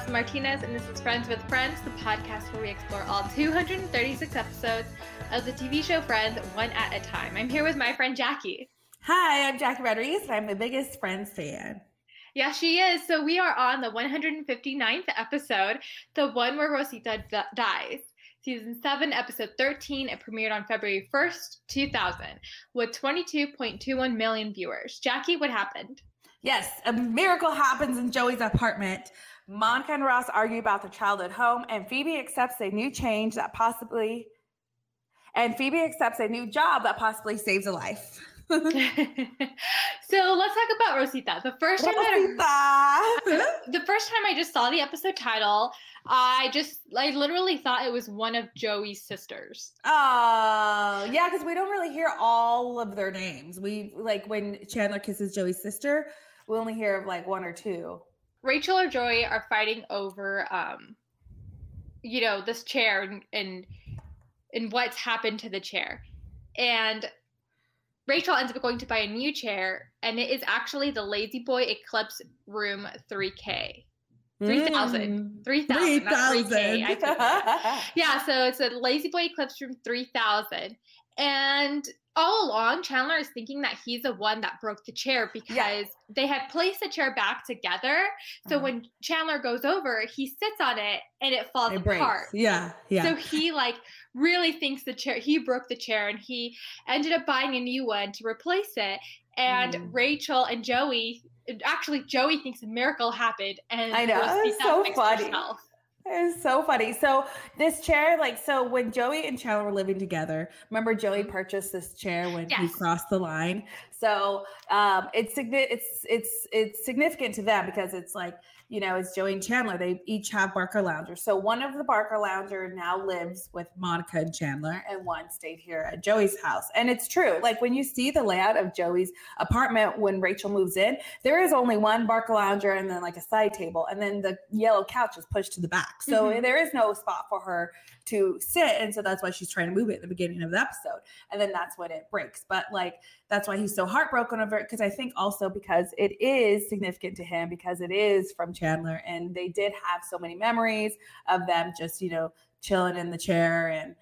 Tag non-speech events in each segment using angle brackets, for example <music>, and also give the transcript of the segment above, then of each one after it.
Marissa Martinez, and this is Friends with Friends, the podcast where we explore all 236 episodes of the TV show Friends one at a time. I'm here with my friend Jackie. Hi, I'm Jackie Rodriguez, and I'm the biggest Friends fan. Yeah, she is. So we are on the 159th episode, the one where Rosita d- dies. Season 7, episode 13. It premiered on February 1st, 2000, with 22.21 million viewers. Jackie, what happened? Yes, a miracle happens in Joey's apartment. Monica and Ross argue about their childhood home, and Phoebe accepts a new change that possibly, and Phoebe accepts a new job that possibly saves a life. <laughs> so let's talk about Rosita. The first time Rosita. I, <laughs> the first time I just saw the episode title, I just I literally thought it was one of Joey's sisters. Oh, yeah, because we don't really hear all of their names. We like when Chandler kisses Joey's sister, we only hear of like one or two. Rachel or Joy are fighting over um you know, this chair and and, and what's happened to the chair. And Rachel ends up going to buy a new chair, and it is actually the La-Z-Boy Eclipse Room 3K. 3000. 3000. 3000. 3K. I <laughs> yeah, so it's a La-Z-Boy Eclipse Room 3000. And all along, Chandler is thinking that he's the one that broke the chair because they had placed the chair back together. So Uh-huh. when Chandler goes over, he sits on it and it falls It breaks. apart. Yeah, yeah. So he like really thinks the chair he broke the chair and he ended up buying a new one to replace it. And Mm. Rachel and Joey actually Joey thinks a miracle happened and I know, it's so funny. herself. It's so funny. So this chair, like, so when Joey and Chandler were living together, remember Joey mm-hmm. purchased this chair when he crossed the line. So um, it's it's it's it's significant to them because it's like you know, it's Joey and Chandler. They each have Barcaloungers. So one of the Barcalounger now lives with Monica and Chandler, and one stayed here at Joey's house. And it's true. Like when you see the layout of Joey's apartment when Rachel moves in, there is only one Barcalounger and then like a side table, and then the yellow couch is pushed to the back. So Mhm. there is no spot for her to sit. And so that's why she's trying to move it at the beginning of the episode. And then that's when it breaks. But like that's why he's so heartbroken over it. Because I think also because it is significant to him because it is from Chandler. And they did have so many memories of them just, you know, chilling in the chair and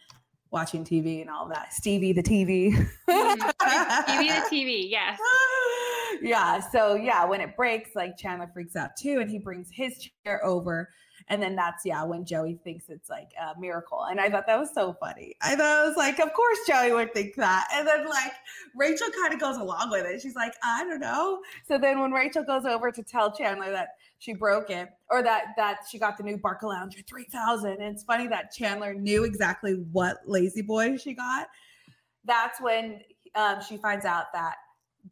watching TV and all that. Stevie the TV. Mhm. TV the TV, yes. <laughs> yeah. So yeah, when it breaks, like Chandler freaks out too, and he brings his chair over. And then that's yeah when Joey thinks it's like a miracle, and I thought that was so funny. I thought it was like, of course Joey would think that, and then like Rachel kind of goes along with it. She's like, I don't know. So then when Rachel goes over to tell Chandler that she broke it, or that that she got the new Barcalounger three thousand, and it's funny that Chandler knew exactly what La-Z-Boy she got. That's when um, she finds out that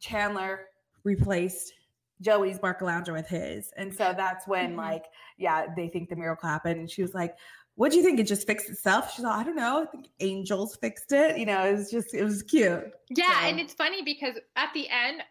Chandler replaced Joey's Barcalounger with his. And so that's when, Mhm. like, yeah, they think the miracle happened. And she was like, What do you think? It just fixed itself? She's like, I don't know. I think angels fixed it. You know, it was just, it was cute. Yeah, So- and it's funny because at the end,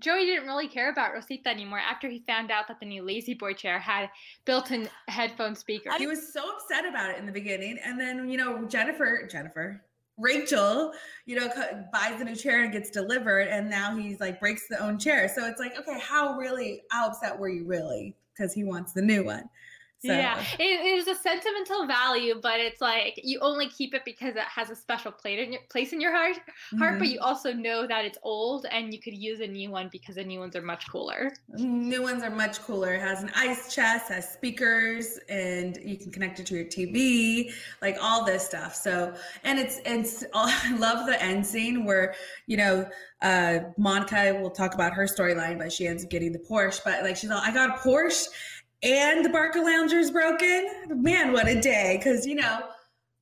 Joey didn't really care about Rosita anymore after he found out that the new La-Z-Boy chair had built-in headphone speakers. He was so upset about it in the beginning. And then, you know, Jennifer, Jennifer, Rachel, you know, buys a new chair and gets delivered. And now he's like breaks the own chair. So it's like, okay, how really, how upset were you really? Because he wants the new one. So, Yeah, it, it is a sentimental value, but it's like you only keep it because it has a special place in your, place in your heart. Heart, but mhm. you also know that it's old and you could use a new one because the new ones are much cooler. New ones are much cooler. It has an ice chest, has speakers, and you can connect it to your TV, like all this stuff. So, and it's it's. <laughs> I love the end scene where you know uh, Monica will talk about her storyline, but she ends up getting the Porsche. But like she's all, I got a Porsche, and the Barcalounger's broken. Man, what a day! Because you know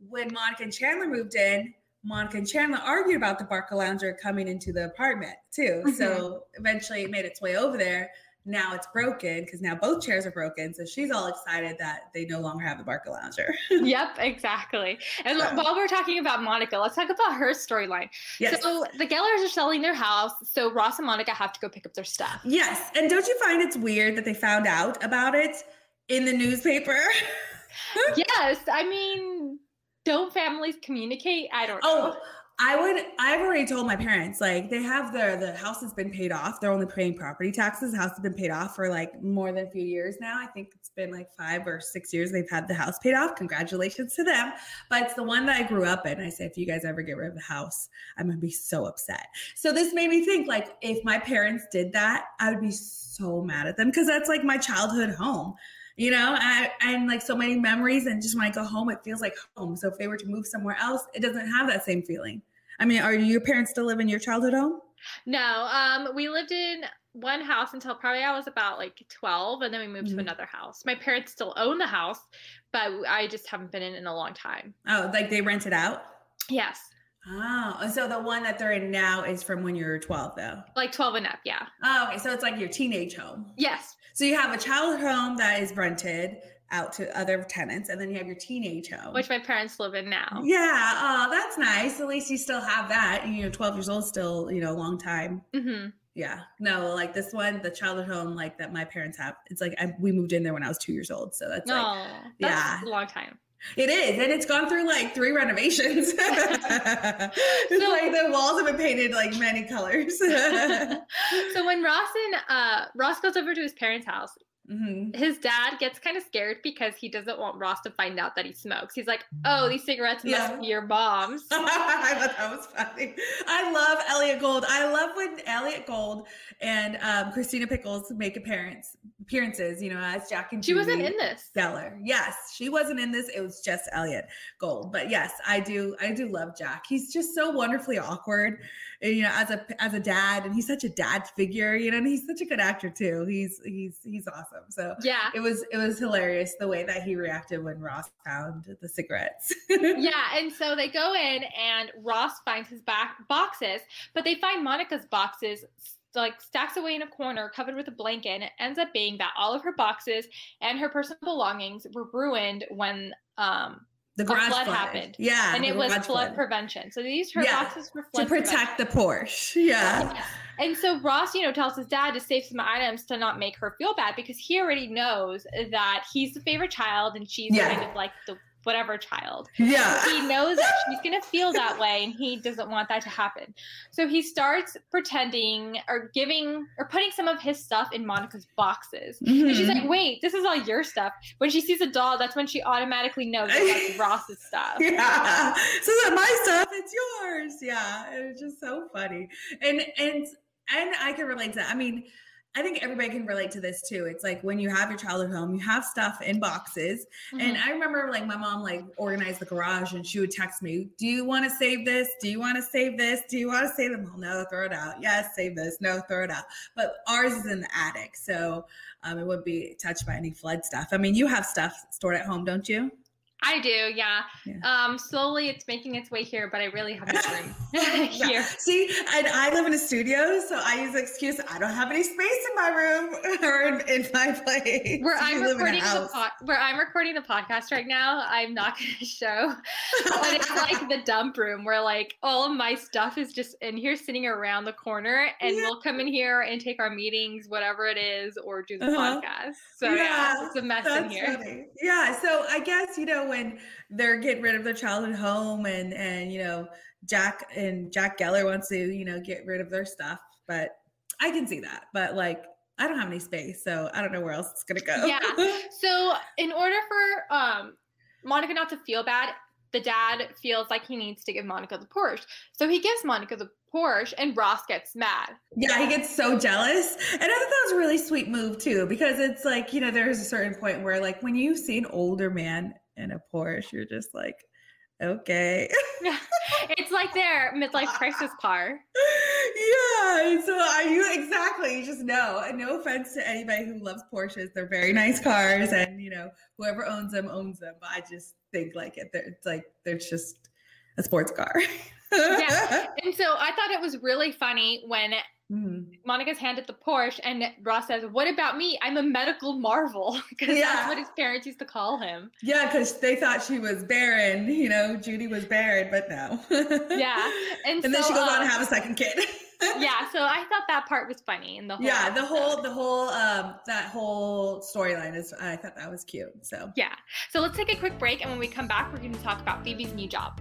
when Monica and Chandler moved in. Monica and Chandler argued about the Barcalounger coming into the apartment too. Mm-hmm. So eventually it made its way over there. Now it's broken because now both chairs are broken. So she's all excited that they no longer have the Barcalounger. <laughs> yep, exactly. And So- while we're talking about Monica, let's talk about her storyline. Yes. So the Gellers are selling their house, so Ross and Monica have to go pick up their stuff. yes. And don't you find it's weird that they found out about it in the newspaper? <laughs> yes, I mean, don't families communicate? I don't oh, know. Oh, I would. I've already told my parents like they have their the house has been paid off. They're only paying property taxes. The house has been paid off for like more than a few years now. I think it's been like five or six years they've had the house paid off. Congratulations to them. But it's the one that I grew up in. I say if you guys ever get rid of the house, I'm gonna be so upset. So this made me think like if my parents did that, I would be so mad at them because that's like my childhood home you know I, and like so many memories and just when i go home it feels like home so if they were to move somewhere else it doesn't have that same feeling I mean, are your parents still live in your childhood home? No, um, we lived in one house until probably I was about like 12, and then we moved mm-hmm. to another house. My parents still own the house, but I just haven't been in in a long time. Oh, like they rent it out? Yes. Oh, so the one that they're in now is from when you were 12, though? Like 12 and up, yeah. Oh, okay. So it's like your teenage home. Yes. So you have a childhood home that is rented, out to other tenants and then you have your teenage home. Which my parents live in now. Yeah oh that's nice. At least you still have that. You know 12 years old still you know a long time. Mm-hmm. yeah. No like this one the childhood home like that my parents have it's like I, we moved in there when i was two years old so that's like that's yeah. a long time. It is, and it's gone through like three renovations. <laughs> <laughs> so, like the walls have been painted like many colors. <laughs> so when Ross and uh, Ross goes over to his parents' house, Mm-hmm. His dad gets kind of scared because he doesn't want Ross to find out that he smokes. He's like, "Oh, these cigarettes yeah. must be your mom's." <laughs> I thought that was funny. I love Elliott Gould. I love when Elliott Gould and um, Christina Pickles make appearance appearances. You know, as Jack and she wasn't in this. Geller. Yes, she wasn't in this. It was just Elliott Gould. But yes, I do. I do love Jack. He's just so wonderfully awkward you know, as a as a dad, and he's such a dad figure, you know, and he's such a good actor too. He's he's he's awesome. So yeah, it was it was hilarious the way that he reacted when Ross found the cigarettes. <laughs> yeah, and so they go in, and Ross finds his back boxes, but they find Monica's boxes like stacks away in a corner covered with a blanket and it ends up being that all of her boxes and her personal belongings were ruined when um the flood, flood, happened. Yeah. And it was flood, flood, prevention. So these her yeah. boxes were to protect prevention. the Porsche. Yeah. <laughs> yeah. And so Ross, you know, tells his dad to save some items to not make her feel bad because he already knows that he's the favorite child and she's yeah. kind of like the whatever child. Yeah. he knows that she's going to feel that way and he doesn't want that to happen. So he starts pretending or giving or putting some of his stuff in Monica's boxes. Mm-hmm. And she's like, wait, this is all your stuff. When she sees a doll, that's when she automatically knows it's like <laughs> Ross's stuff. Yeah. So that my stuff, it's yours. Yeah. It's just so funny. And, and, and I can relate to that. I mean, I think everybody can relate to this too. It's like when you have your childhood home, you have stuff in boxes. Mm-hmm. And I remember like my mom like organized the garage and she would text me, Do you want to save this? Do you want to save this? Do you want to save them? Oh, no, throw it out. Yes, save this. No, throw it out. But ours is in the attic. So um, it wouldn't be touched by any flood stuff. I mean, you have stuff stored at home, don't you? I do, yeah. yeah. Um, slowly it's making its way here, but I really have no room <laughs> <laughs> here. See, and I live in a studio, so I use the excuse I don't have any space in my room <laughs> or in, in my place. Where I'm recording the where I'm recording the podcast right now, I'm not going to show, but it's like the dump room where like all of my stuff is just in here, sitting around the corner, and yeah. we'll come in here and take our meetings, whatever it is, or do the uh-huh. podcast. So yeah, yeah, it's a mess in here. Funny. Yeah, so I guess you know when they're getting rid of their childhood home and and you know Jack and Jack Geller wants to you know get rid of their stuff, but I can see that. But like I don't have any space, so I don't know where else it's gonna go. Yeah. <laughs> So in order for um Monica not to feel bad, the dad feels like he needs to give Monica the Porsche. So he gives Monica the Porsche and Ross gets mad. Yeah, he gets so jealous. And I thought that was a really sweet move too, because it's like, you know, there's a certain point where like when you see an older man in a Porsche, you're just like, okay. it's like their midlife crisis car. Yeah. So are you exactly? You just know. And no offense to anybody who loves Porsches, they're very nice cars, and you know whoever owns them owns them. But I just think like it. It's like they're just a sports car. yeah. <laughs> And so I thought it was really funny when Mm-hmm. Monica's handed the Porsche, and Ross says, "What about me? I'm a medical marvel," <laughs> because yeah. that's what his parents used to call him. Yeah, because they thought she was barren. You know, Judy was barren, but no. <laughs> yeah, and, and so, then she goes on to um, have a second kid. <laughs> yeah, so I thought that part was funny in the whole. Yeah, the whole, the whole, um, that whole storyline is. I thought that was cute. So yeah, so let's take a quick break, and when we come back, we're going to talk about Phoebe's new job.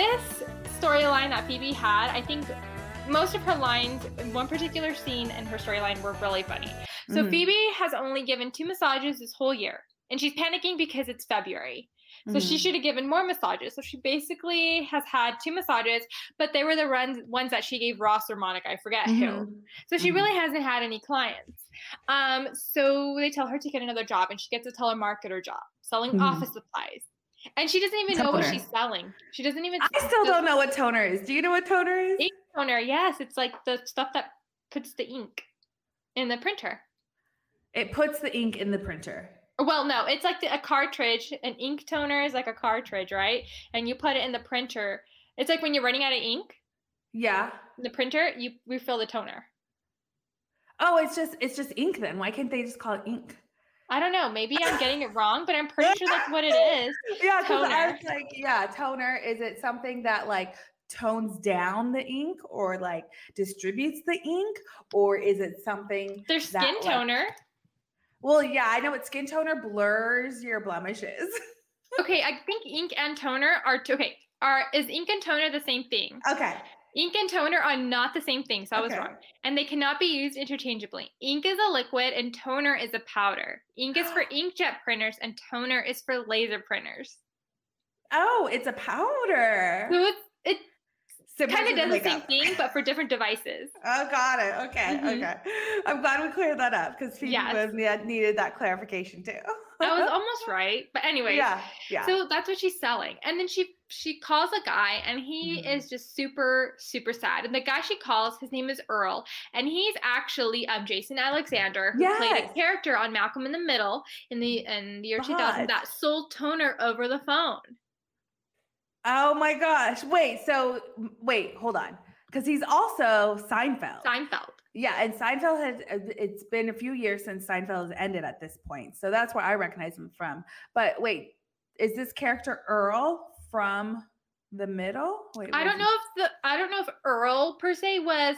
This storyline that Phoebe had, I think most of her lines one particular scene in her storyline were really funny. So Mhm. Phoebe has only given two massages this whole year, and she's panicking because it's February. So she Mhm. should have given more massages. So she basically has had two massages, but they were the runs ones that she gave Ross or Monica. I forget who. Mhm. So she Mhm. really hasn't had any clients. Um, so they tell her to get another job, and she gets a telemarketer job selling Mhm. office supplies. And she doesn't even know what she's selling. She doesn't even. I still don't know what toner is. Do you know what toner is? Ink toner. Yes, it's like the stuff that puts the ink in the printer. It puts the ink in the printer. Well, no, it's like the, a cartridge. An ink toner is like a cartridge, right? And you put it in the printer. It's like when you're running out of ink Yeah. in the printer, you refill the toner. Oh, it's just it's just ink then. Why can't they just call it ink? I don't know. Maybe I'm <laughs> getting it wrong, but I'm pretty sure that's what it is. <laughs> Yeah, because I Toner. was like, yeah, toner. Is it something that like tones down the ink or like distributes the ink, or is it something? There's that, skin like- toner. well, yeah, I know what skin toner blurs your blemishes. Okay, I think ink and toner are t- okay. Are is ink and toner the same thing? okay. Ink and toner are not the same thing, so I was Okay. wrong. And they cannot be used interchangeably. Ink is a liquid and toner is a powder. Ink is for <gasps> inkjet printers and toner is for laser printers. Oh, it's a powder. So it's it Similar kind of does the same thing, but for different devices. <laughs> Oh, got it. Okay, Mhm. okay. I'm glad we cleared that up because Phoebe Yes. needed that clarification too. I was <laughs> almost right, but anyway. yeah, yeah. So that's what she's selling. And then she she calls a guy and he Mhm. is just super super sad. And the guy she calls, his name is Earl, and he's actually um Jason Alexander who played a character on Malcolm in the Middle in the in the year 2000 that sold toner over the phone. oh my gosh. Wait, so wait, hold on. Because he's also Seinfeld. Seinfeld. yeah, and Seinfeld has uh, it's been a few years since Seinfeld has ended at this point. So that's where I recognize him from. But wait, is this character Earl from the middle? Wait, I don't know if the I don't know if Earl per se was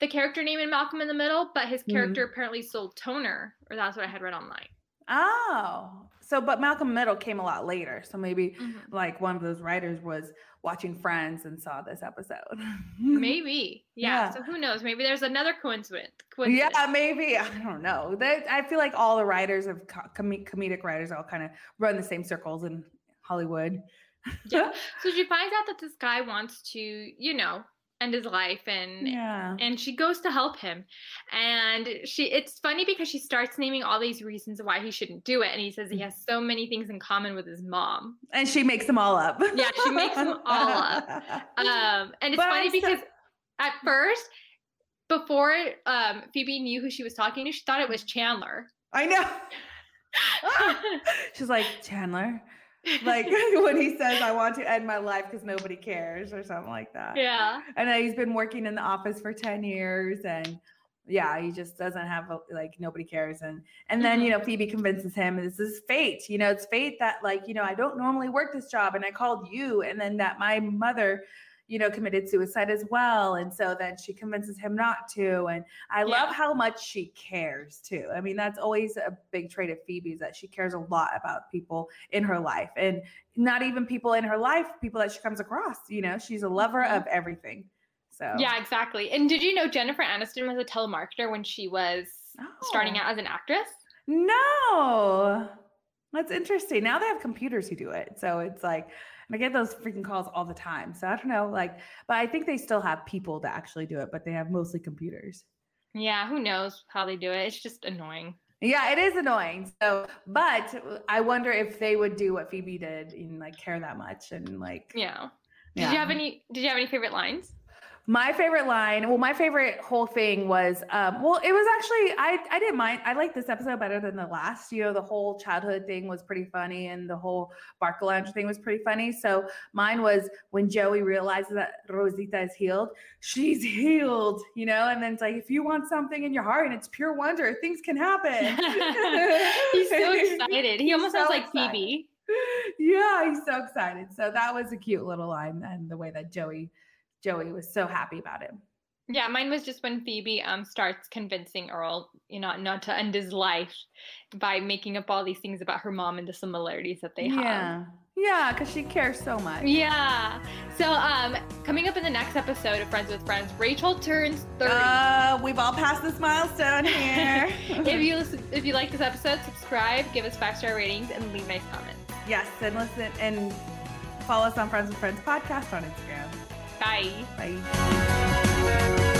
the character name in Malcolm in the Middle, but his Mhm. character apparently sold toner, or that's what I had read online. Oh, so but Malcolm Middle came a lot later. So maybe Mhm. like one of those writers was watching Friends and saw this episode. <laughs> Maybe. Yeah. Yeah. So who knows? Maybe there's another coincidence. Yeah, maybe. I don't know. They, I feel like all the writers of com- comedic writers all kind of run the same circles in Hollywood. Yeah. So she finds out that this guy wants to, you know, end his life and yeah. and she goes to help him. And she it's funny because she starts naming all these reasons why he shouldn't do it and he says he has so many things in common with his mom. And she makes them all up. Yeah, she makes them all up. <laughs> Um and it's But funny so- because at first before um Phoebe knew who she was talking to, she thought it was Chandler. I know. <laughs> <laughs> She's like, Chandler. Like <laughs> <laughs> when he says, I want to end my life because nobody cares or something like that. yeah. And he's been working in the office for 10 years and yeah, he just doesn't have a, like nobody cares. And and then you mm-hmm. know Phoebe convinces him this is fate. You know, it's fate that like, you know, I don't normally work this job and I called you and then that my mother you know, committed suicide as well. And so then she convinces him not to. And I love how much she cares too. I mean, that's always a big trait of Phoebe's that she cares a lot about people in her life and not even people in her life, people that she comes across. You know, she's a lover Mhm. of everything. So Yeah, exactly. And did you know Jennifer Aniston was a telemarketer when she was starting Oh. out as an actress? No. That's interesting. Now they have computers who do it. So it's like, and I get those freaking calls all the time. So I don't know, like, but I think they still have people that actually do it, but they have mostly computers. Yeah, who knows how they do it? It's just annoying. Yeah, it is annoying. So, but I wonder if they would do what Phoebe did and like care that much and like, Yeah. Did Yeah. you have any did you have any favorite lines? My favorite line, well, my favorite whole thing was, um, well, it was actually I I didn't mind. I liked this episode better than the last. You know, the whole childhood thing was pretty funny, and the whole Barcalounger thing was pretty funny. So mine was when Joey realizes that Rosita is healed. She's healed, you know, and then it's like if you want something in your heart and it's pure wonder, things can happen. <laughs> he's so <laughs> excited. He almost so sounds like excited. Phoebe. <laughs> yeah, he's so excited. So that was a cute little line, and the way that Joey Joey was so happy about it. Yeah, mine was just when Phoebe um starts convincing Earl, you know, not to end his life by making up all these things about her mom and the similarities that they have. Yeah, yeah, because she cares so much. Yeah. So um coming up in the next episode of Friends with Friends, Rachel turns 30. Uh, we've all passed this milestone here. <laughs> if you listen, if you like this episode, subscribe, give us five star ratings, and leave nice comments. yes, and listen and follow us on Friends with Friends podcast on Instagram. Bye. Bye.